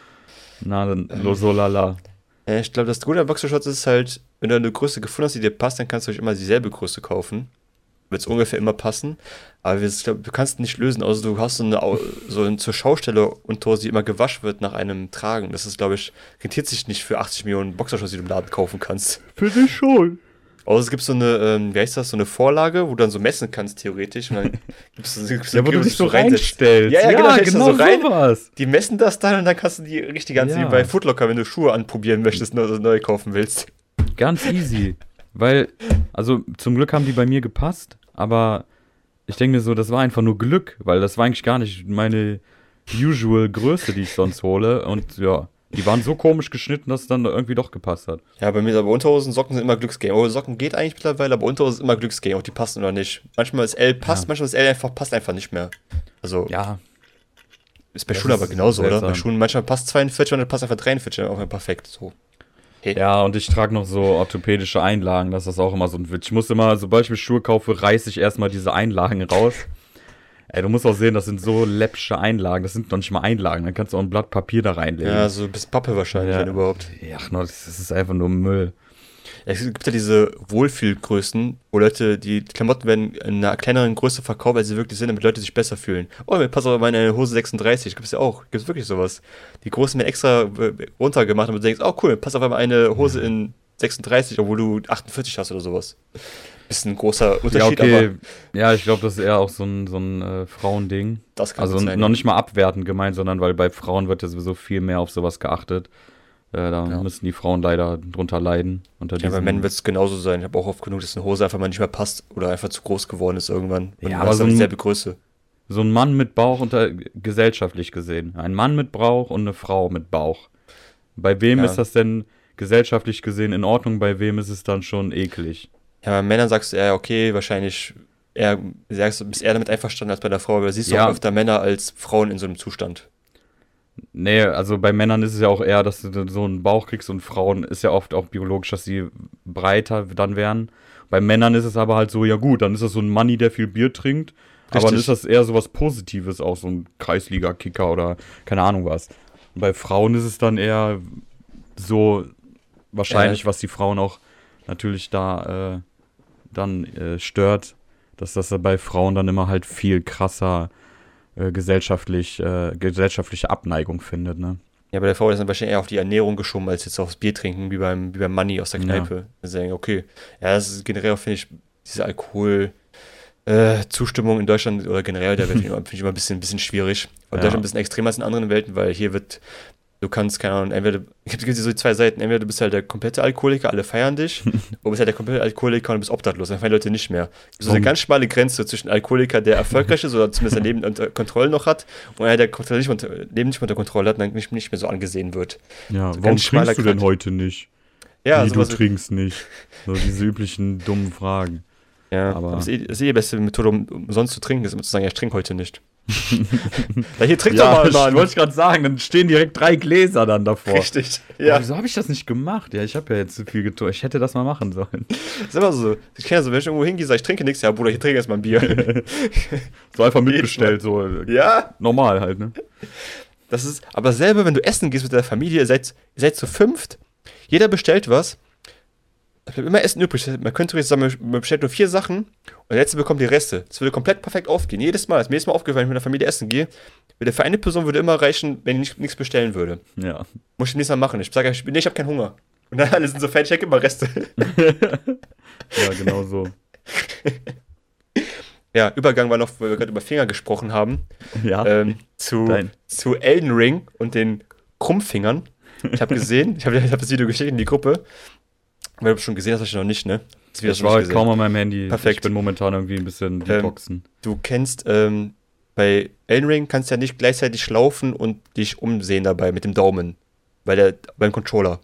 Na, so lala. Ich glaube, das Gute an Boxershorts ist halt, wenn du eine Größe gefunden hast, die dir passt, dann kannst du euch immer dieselbe Größe kaufen. Wird es ungefähr immer passen. Aber ich glaub, du kannst nicht lösen, außer du hast so eine, so eine zur Schaustelle und Tor, die immer gewaschen wird nach einem Tragen. Das ist, glaube ich, rentiert sich nicht für 80 Millionen Boxershorts, die du im Laden kaufen kannst. Für dich schon. Außer es gibt so eine, ähm, wie heißt das, so eine Vorlage, wo du dann so messen kannst, theoretisch. Und dann gibst du, gibst du Ja, wo du dich so reinstellst. Ja, ja, genau, du genau so rein. sowas. Die messen das dann und dann kannst du die richtig ganz Ja. wie bei Footlocker, wenn du Schuhe anprobieren möchtest, neu, neu kaufen willst. Ganz easy. Weil, also zum Glück haben die bei mir gepasst, aber ich denke mir so, das war einfach nur Glück, weil das war eigentlich gar nicht meine usual Größe, die ich sonst hole. Und ja, die waren so komisch geschnitten, dass es dann irgendwie doch gepasst hat. Ja, bei mir aber Unterhosen, Socken sind immer Glücksgame. Aber Socken geht eigentlich mittlerweile, aber Unterhosen ist immer Glücksgame, ob die passen oder nicht. Manchmal ist L passt, Ja. manchmal ist L einfach, passt einfach nicht mehr. Also Ja, ist bei das Schuhen ist aber genauso, oder? Bei seltsam. Schuhen manchmal passt 42, manchmal passt einfach 43, auch perfekt. So. Ja, und ich trage noch so orthopädische Einlagen, das ist auch immer so ein Witz. Ich muss immer, sobald ich mir Schuhe kaufe, reiße ich erstmal diese Einlagen raus. Ey, du musst auch sehen, das sind so läppsche Einlagen, das sind noch nicht mal Einlagen, dann kannst du auch ein Blatt Papier da reinlegen. Ja, so bis Pappe wahrscheinlich, Ja. wenn überhaupt. Ach, no, das ist einfach nur Müll. Ja, es gibt ja diese Wohlfühlgrößen, wo Leute, die Klamotten werden in einer kleineren Größe verkauft, als sie wirklich sind, damit Leute sich besser fühlen. Oh, mir passt aber meine Hose 36, gibt's ja auch. Gibt's wirklich sowas. Die Großen werden extra äh, runtergemacht, damit du denkst, oh cool, mir passt auf einmal eine Hose in 36, obwohl du 48 hast oder sowas. Ist ein großer Ja, Unterschied, okay. aber Ja, ich glaube, das ist eher auch so ein, so ein äh, Frauending. das kann Also sein. noch nicht mal abwertend gemeint, sondern weil bei Frauen wird ja sowieso viel mehr auf sowas geachtet. Äh, da Ja. müssen die Frauen leider drunter leiden. Unter Ja, bei Männern wird es genauso sein. Ich habe auch oft genug, dass eine Hose einfach mal nicht mehr passt oder einfach zu groß geworden ist irgendwann. Und Ja, aber so dieselbe Größe. so ein Mann mit Bauch unter gesellschaftlich gesehen. Ein Mann mit Bauch und eine Frau mit Bauch. Bei wem Ja. ist das denn gesellschaftlich gesehen in Ordnung? Bei wem ist es dann schon eklig? Ja, bei Männern sagst du ja, okay, wahrscheinlich eher, sagst du, bist eher damit einverstanden als bei der Frau, aber siehst du Ja. auch öfter Männer als Frauen in so einem Zustand. Nee, also bei Männern ist es ja auch eher, dass du so einen Bauch kriegst und Frauen ist ja oft auch biologisch, dass sie breiter dann werden. Bei Männern ist es aber halt so, ja gut, dann ist das so ein Manni, der viel Bier trinkt. Aber dann Richtig. ist das eher so was Positives, auch so ein Kreisliga-Kicker oder keine Ahnung was. Und bei Frauen ist es dann eher so wahrscheinlich, Ja. was die Frauen auch natürlich da äh, dann äh, stört, dass das bei Frauen dann immer halt viel krasser äh, gesellschaftlich, äh, gesellschaftliche Abneigung findet, ne? Ja, bei der Frau ist dann wahrscheinlich eher auf die Ernährung geschoben, als jetzt aufs Bier trinken, wie beim, wie beim Money aus der. Kneipe. Ja. Sagen, okay. Ja, das ist generell, finde ich, diese Alkohol. Äh, in Deutschland oder generell der Welt finde ich immer- ein bisschen, bisschen schwierig. Und Ja. Deutschland ein bisschen extremer als in anderen Welten, weil hier wird, du kannst, keine Ahnung, entweder, es gibt so zwei Seiten, entweder du bist halt der komplette Alkoholiker, alle feiern dich, oder du bist halt der komplette Alkoholiker und du bist obdachlos, dann feiern Leute nicht mehr. Es ist so eine ganz schmale Grenze zwischen Alkoholiker, der erfolgreich ist oder zumindest sein Leben unter Kontrolle noch hat, und einer, der nicht unter, Leben nicht mehr unter Kontrolle hat und dann nicht, nicht mehr so angesehen wird. Ja, So warum trinkst du denn heute nicht? Ja, Wie, du trinkst nicht. So diese üblichen dummen Fragen. Ja, Aber- aber das ist, eh, das ist eh die beste Methode, um umsonst zu trinken, ist immer zu sagen, ja, ich trinke heute nicht. Ja, hier trink Ja, doch mal, Mann. wollte ich gerade sagen, dann stehen direkt drei Gläser dann davor. Richtig. Ja. Ja, Wieso habe ich das nicht gemacht? Ja, ich habe ja jetzt zu viel getrunken. Ich hätte das mal machen sollen. ist immer so. Ich kenne ja so, wenn ich irgendwo hingehe, sage ich trinke nichts, ja, Bruder, ich trinke erstmal ein Bier. So einfach mitbestellt, so ja, normal halt, ne? das ist, aber selber, wenn du essen gehst mit der Familie, ihr seid, ihr seid zu fünft, jeder bestellt was, es bleibt immer Essen übrig. Man könnte jetzt sagen, man bestellt nur vier Sachen und der letzte bekommt die Reste. Das würde komplett perfekt aufgehen. Jedes Mal, das ist mir jedes Mal aufgefallen, wenn ich mit der Familie essen gehe, würde für eine Person würde immer reichen, wenn ich nicht- nichts bestellen würde. Ja. Muss ich nächstes Mal machen. Ich sage, ich, nee, ich habe keinen Hunger. Und dann alle sind so fertig, ich hab immer Reste. Ja, genau so. ja, Übergang war noch, weil wir gerade über Finger gesprochen haben, Ja. ähm, zu, Dein. zu Elden Ring und den Krummfingern. Ich habe gesehen, ich habe ich hab das Video geschickt in die Gruppe. Weil du schon gesehen hast, hast du noch nicht, ne? Das ich war gesehen. kaum an meinem Handy. Perfekt. Ich bin momentan irgendwie ein bisschen detoxen. Du kennst, ähm, bei Elden Ring kannst du ja nicht gleichzeitig laufen und dich umsehen dabei mit dem Daumen. Weil der, beim Controller.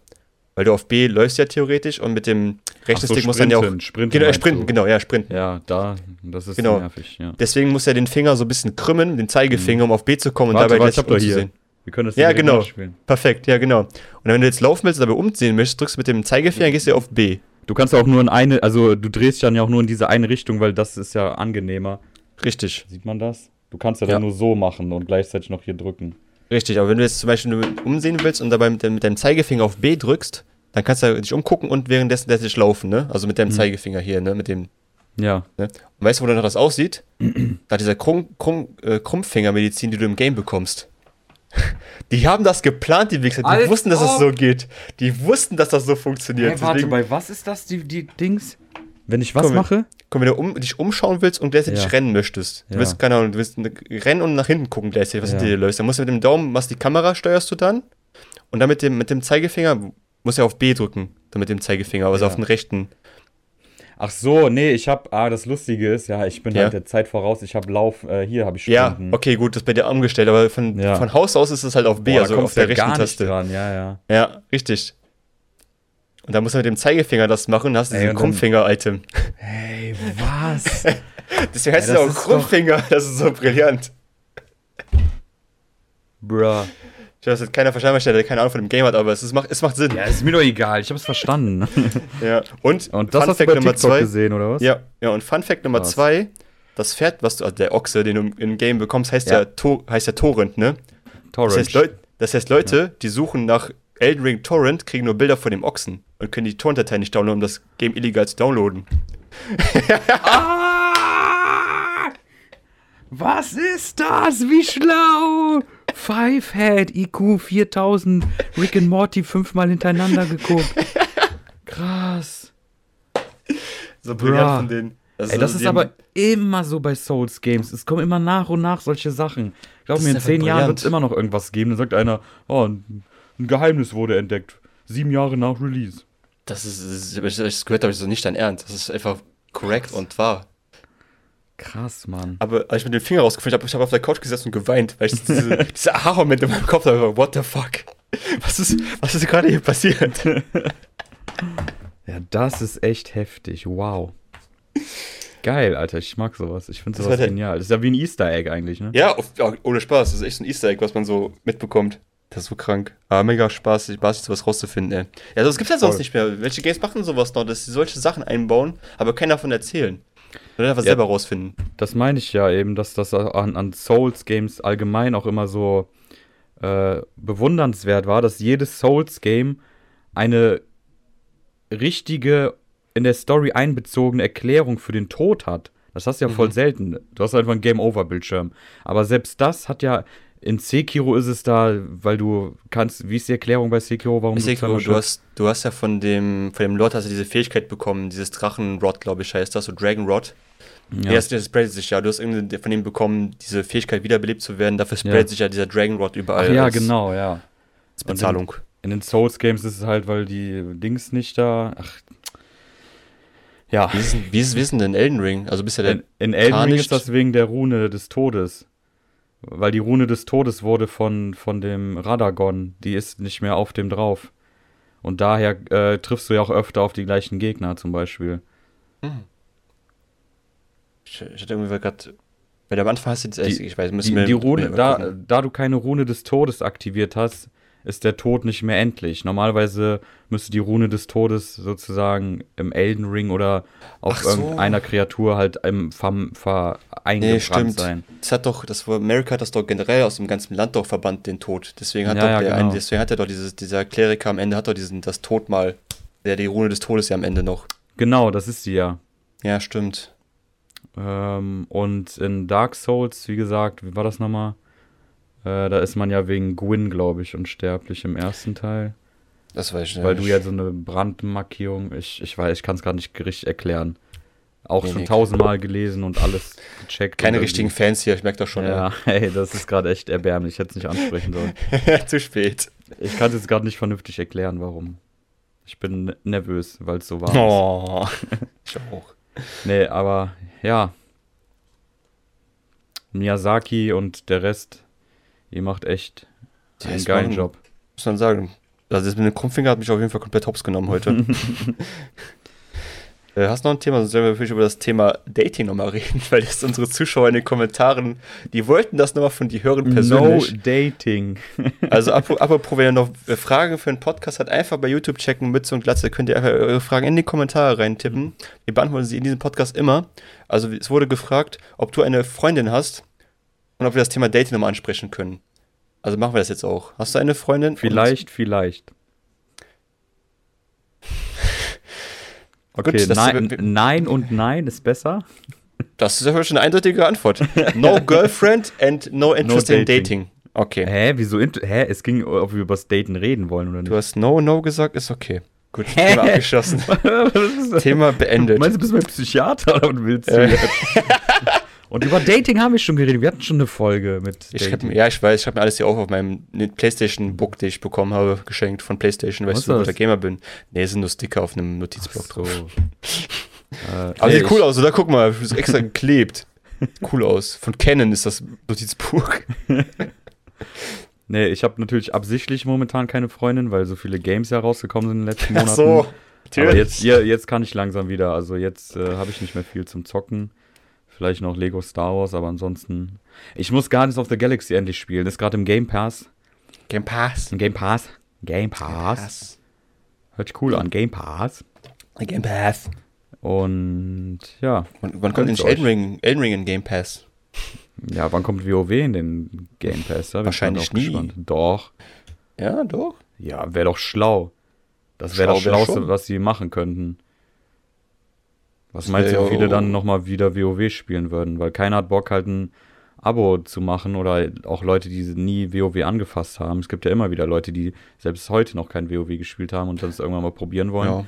Weil du auf B läufst ja theoretisch und mit dem rechten so, Stick musst du dann ja auch. sprinten, Genau, sprinten, du? genau, ja, sprinten. Ja, da, das ist Genau. nervig, ja. Deswegen muss er den Finger so ein bisschen krümmen, den Zeigefinger, um auf B zu kommen und Warte, dabei warte, ich hab doch hier. umzusehen. Wir können das Ja, genau. nachspielen. Perfekt, ja, genau. Und wenn du jetzt laufen willst und dabei umsehen möchtest, drückst du mit dem Zeigefinger, gehst du auf B. Du kannst auch nur in eine, also du drehst dann ja auch nur in diese eine Richtung, weil das ist ja angenehmer. Richtig, Sieht man das? Du kannst ja, Ja. dann nur so machen und gleichzeitig noch hier drücken. richtig. Aber wenn du jetzt zum Beispiel nur umsehen willst und dabei mit, dem, mit deinem Zeigefinger auf B drückst, dann kannst du dich umgucken und währenddessen lässt dich laufen, ne? Also mit deinem Mhm. Zeigefinger hier, ne? Mit dem, Ja. ne? Und weißt du, wo dann noch das aussieht? Nach dieser Krumm, Krumm, äh, Krummfingermedizin, die du im Game bekommst. Die haben das geplant, die Wichser. Die Als wussten, dass es ob. so geht. Die wussten, dass das so funktioniert. Deswegen- bei was ist das, die, die Dings? Wenn ich was Komm, mache? Komm, wenn du um, dich umschauen willst und gleichzeitig Ja. rennen möchtest. Du Ja. willst, keine Ahnung, du willst ne- rennen und nach hinten gucken gleichzeitig, was Ja. hinter dir läuft. Dann musst du mit dem Daumen, was die Kamera steuerst du dann. Und dann mit dem, mit dem Zeigefinger musst du auf B drücken. Dann mit dem Zeigefinger, also Ja. auf den rechten. Ach so, nee, ich hab, ah, das Lustige ist, ja, ich bin Ja. halt der Zeit voraus, ich hab Lauf, äh, hier habe ich Ja, Stunden. okay, gut, das bei dir umgestellt, aber von, Ja. von Haus aus ist es halt auf B, Boah, da also auf der rechten gar nicht Taste. dran, ja, ja. Ja, richtig. Und dann musst du mit dem Zeigefinger das machen, dann hast du diesen Krummfinger-Item. Hey, was? Deswegen heißt es auch ist doch- Krummfinger, das ist so brillant. Bruh. Ich weiß, das keiner verstanden, weil der keine Ahnung von dem Game hat, aber es, ist, macht, es macht Sinn. Ja, ist mir doch egal, ich hab's verstanden. Ja. Und, Und das Fun hast du Fact bei Nummer TikTok zwei. gesehen, oder was? Ja, ja, und Fun Fact Nummer Krass. zwei, das Pferd, was du, also der Ochse, den du im Game bekommst, heißt Ja. ja, to, heißt ja Torrent, ne? Das Torrent. heißt, Leut, das heißt, Leute, die suchen nach Elden Ring Torrent, kriegen nur Bilder von dem Ochsen und können die Torrent-Datei nicht downloaden, um das Game illegal zu downloaden. Ah! Was ist das? Wie schlau! Five Head, IQ 4000, Rick and Morty fünfmal hintereinander geguckt. Krass. So brillant von denen. Das Ey, das also ist aber immer so bei Souls Games. Es kommen immer nach und nach solche Sachen. Ich glaube mir, in zehn Jahren wird es immer noch irgendwas geben. Dann sagt einer, oh, ein, ein Geheimnis wurde entdeckt. Sieben Jahre nach Release. Das ist, das, ist, das gehört, glaube ich, so nicht dein Ernst. Das ist einfach korrekt und wahr. Krass, Mann. Aber als ich mit dem Finger rausgefunden habe, ich habe auf der Couch gesessen und geweint, weil ich diese, diese Aha-Moment in meinem Kopf habe, what the fuck? Was ist, was ist gerade hier passiert? Ja, das ist echt heftig. Wow. Geil, Alter. Ich mag sowas. Ich finde Das sowas der- genial. Das ist ja wie ein Easter Egg eigentlich, ne? Ja, auf, ja, ohne Spaß. Das ist echt so ein Easter Egg, was man so mitbekommt. Das ist so krank. Aber mega Spaß, Spaß sowas rauszufinden, ey. Ja, das gibt's ja sonst Voll. nicht mehr. Welche Games machen sowas noch, dass sie solche Sachen einbauen, aber keiner davon erzählen? Oder einfach Ja. selber rausfinden. Das meine ich ja eben, dass das an, an Souls-Games allgemein auch immer so äh, bewundernswert war, dass jedes Souls-Game eine richtige, in der Story einbezogene Erklärung für den Tod hat. Das hast du ja voll Mhm. selten. Du hast einfach einen Game-Over-Bildschirm. Aber selbst das hat ja. In Sekiro ist es da, weil du kannst. Wie ist die Erklärung bei Sekiro, warum Sekiro, du, stirbst? hast, du hast ja von dem, von dem Lord hast du diese Fähigkeit bekommen, dieses Drachenrod, glaube ich, heißt das, so Dragon Rod. Ja, das, das spreadet sich ja. Du hast irgendwie von ihm bekommen, diese Fähigkeit wiederbelebt zu werden. Dafür spreadet Ja. sich ja dieser Dragon Rod überall. Ach ja, als- genau, ja. Als Bezahlung. In den Souls-Games ist es halt, weil die Dings nicht da. Ach. Ja. Wie ist, wie, ist, wie ist denn in Elden Ring? Also bist ja der. In, in Elden Ring ist das wegen der Rune des Todes. Weil die Rune des Todes wurde von, von dem Radagon. Die ist nicht mehr auf dem drauf. Und daher äh, triffst du ja auch öfter auf die gleichen Gegner zum Beispiel. Ich, ich hatte irgendwie gerade. Weil am Anfang hast du jetzt, Die- ich weiß, müssen Die, wir. die Rune, da, da du keine Rune des Todes aktiviert hast, ist der Tod nicht mehr endlich. Normalerweise müsste die Rune des Todes sozusagen im Elden Ring oder auf so. irgendeiner Kreatur halt im ver, ver Nee, stimmt. sein. Das hat doch, das war, America hat das doch generell aus dem ganzen Land doch verbannt, den Tod. Deswegen hat Ja, doch ja, der genau. deswegen hat er doch dieses, dieser Kleriker am Ende hat doch diesen, das Tod mal, der die Rune des Todes ja am Ende noch. Genau, das ist sie ja. Ja, stimmt. Ähm, und in Dark Souls, wie gesagt, wie war das nochmal? Äh, da ist man ja wegen Gwyn, glaube ich, unsterblich im ersten Teil. Das weiß ich Weil du nicht. ja so eine Brandmarkierung, ich, ich weiß, ich kann es gerade nicht richtig erklären. Auch Nee, schon nee. tausendmal gelesen und alles gecheckt. Keine richtigen Fans hier, ich merke doch schon. Ja, hey, das ist gerade echt erbärmlich. Ich hätte es nicht ansprechen sollen. Zu spät. Ich kann es jetzt gerade nicht vernünftig erklären, warum. Ich bin ne- nervös, weil es so war. Oh. ich auch. Nee, aber ja. Miyazaki und der Rest, ihr macht echt Ja, einen geilen machen- Job. Muss man sagen. Also das mit dem Krummfinger hat mich auf jeden Fall komplett hops genommen heute. Äh, Hast du noch ein Thema? Sonst werden wir natürlich über das Thema Dating nochmal reden, weil jetzt unsere Zuschauer in den Kommentaren, die wollten das nochmal von dir hören No persönlich. Dating. Also ap- apropos, wenn ihr noch äh, Fragen für einen Podcast habt, einfach bei YouTube checken, Mütze und Glatze, könnt ihr einfach eure Fragen in die Kommentare reintippen. Wir beantworten sie in diesem Podcast immer. Also es wurde gefragt, ob du eine Freundin hast und ob wir das Thema Dating nochmal ansprechen können. Also machen wir das jetzt auch. Hast du eine Freundin? Und- Vielleicht, vielleicht. Gut, Okay, das- nein, nein und nein ist besser. Das ist ja schon eine eindeutige Antwort. No girlfriend and no interest in dating. dating. Okay. Hä, wieso? Hä, es ging, ob wir über das Daten reden wollen oder nicht. Du hast no, no gesagt, ist okay. Gut, Thema abgeschlossen. Thema beendet. Meinst du, bist du mein Psychiater oder was willst du? Und über Dating haben wir schon geredet. Wir hatten schon eine Folge mit Ich mir- ja, ich weiß, ich habe mir alles hier auf auf meinem ne, PlayStation-Book, den ich bekommen habe, geschenkt von PlayStation, Was weißt ist du, wo das? der Gamer bin. Nee, sind nur Sticker auf einem Notizblock Ach so. drauf. Äh, Aber nee, sieht cool ich- aus, oder? Guck mal, ist extra geklebt. Cool aus. Von Canon ist das Notizbuch. Nee, ich habe natürlich absichtlich momentan keine Freundin, weil so viele Games ja rausgekommen sind in den letzten Ach Monaten. so. Aber jetzt, jetzt kann ich langsam wieder. Also jetzt äh, habe ich nicht mehr viel zum Zocken. Vielleicht noch Lego Star Wars, aber ansonsten. Ich muss Guardians of the Galaxy endlich spielen. Das ist gerade im Game Pass. Game Pass. Im Game Pass. Game Pass. Hört sich cool an. Game Pass. Game Pass. Und ja. Wann, wann kommt euch. Elden Ring, Elden Ring in Game Pass? Ja, wann kommt WoW in den Game Pass? Wahrscheinlich auch nie. gespannt. Doch. Ja, doch. Ja, wäre doch schlau. Das wäre Schlau das wär Schlauste, was sie machen könnten. Was meinst du, wie viele dann nochmal wieder WoW spielen würden? Weil keiner hat Bock, halt ein Abo zu machen oder auch Leute, die nie WoW angefasst haben. Es gibt ja immer wieder Leute, die selbst heute noch kein WoW gespielt haben und das irgendwann mal probieren wollen. Ja.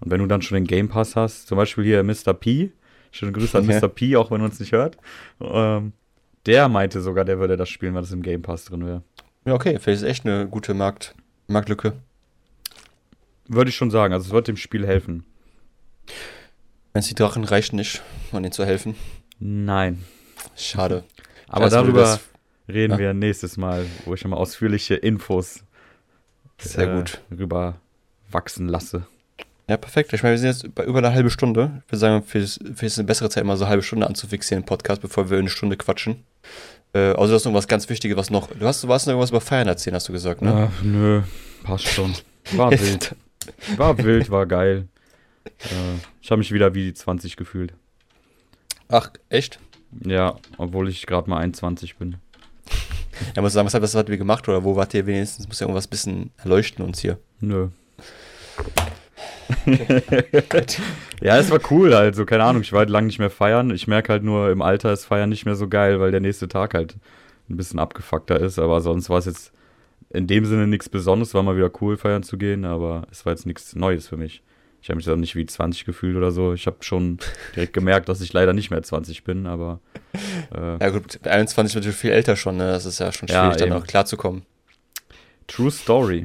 Und wenn du dann schon den Game Pass hast, zum Beispiel hier Mr. P, schöne Grüße an. Mr. P, auch wenn er uns nicht hört, ähm, der meinte sogar, der würde das spielen, weil das im Game Pass drin wäre. Ja, okay. Vielleicht ist echt eine gute Markt, Marktlücke. Würde ich schon sagen, also es wird dem Spiel helfen. Wenn die Drachen reichen nicht, um ihnen zu helfen. Nein. Schade. Aber wo du darüber das- reden Ja. wir nächstes Mal, wo ich nochmal ausführliche Infos Sehr äh, gut. rüber wachsen lasse. Ja, perfekt. Ich meine, wir sind jetzt bei über eine halbe Stunde. Ich würde sagen, für ist eine bessere Zeit, mal so eine halbe Stunde anzufixieren im Podcast, bevor wir eine Stunde quatschen. Äh, außer das ist noch was ganz Wichtiges, was noch. Du hast, du warst noch irgendwas über Feiern erzählen, hast du gesagt, ne? Ach, nö, passt schon. War wild. War wild, war geil. Äh, ich habe mich wieder wie die 20 gefühlt. Ach, echt? Ja, obwohl ich gerade mal 21 bin. Ja, muss sagen, was, hat- was habt ihr gemacht oder wo wart ihr wenigstens? Muss ja irgendwas ein bisschen erleuchten uns hier. Nö. ja, es war cool halt, so keine Ahnung, ich war halt lange nicht mehr feiern. Ich merke halt nur, im Alter ist Feiern nicht mehr so geil, weil der nächste Tag halt ein bisschen abgefuckter ist. Aber sonst war es jetzt in dem Sinne nichts Besonderes, war mal wieder cool feiern zu gehen, aber es war jetzt nichts Neues für mich. Ich habe mich dann nicht wie 20 gefühlt oder so. Ich habe schon direkt gemerkt, dass ich leider nicht mehr 20 bin, aber äh, Ja, gut, mit 21 wird natürlich viel älter schon, ne? Das ist ja schon Ja, schwierig, dann eben. auch klarzukommen. True Story.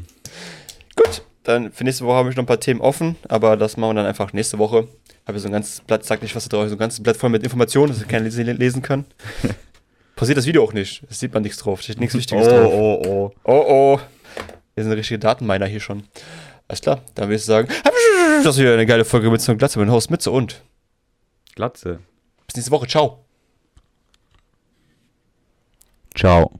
Gut, dann für nächste Woche habe ich noch ein paar Themen offen, aber das machen wir dann einfach nächste Woche. Habe so ein ganzes Blatt, sag nicht, was da drauf ist, so ein ganzes Blatt voll mit Informationen, dass ich keine lesen, kann. Passiert das Video auch nicht. Es sieht man nichts drauf. Steht nichts Wichtiges drauf. oh, oh. Oh oh. Wir sind richtige Datenminer hier schon. Alles klar, dann würde ich sagen, das ist wieder eine geile Folge mit so einem Glatze mit dem Haus Mütze und Glatze. bis nächste Woche. Ciao. Ciao.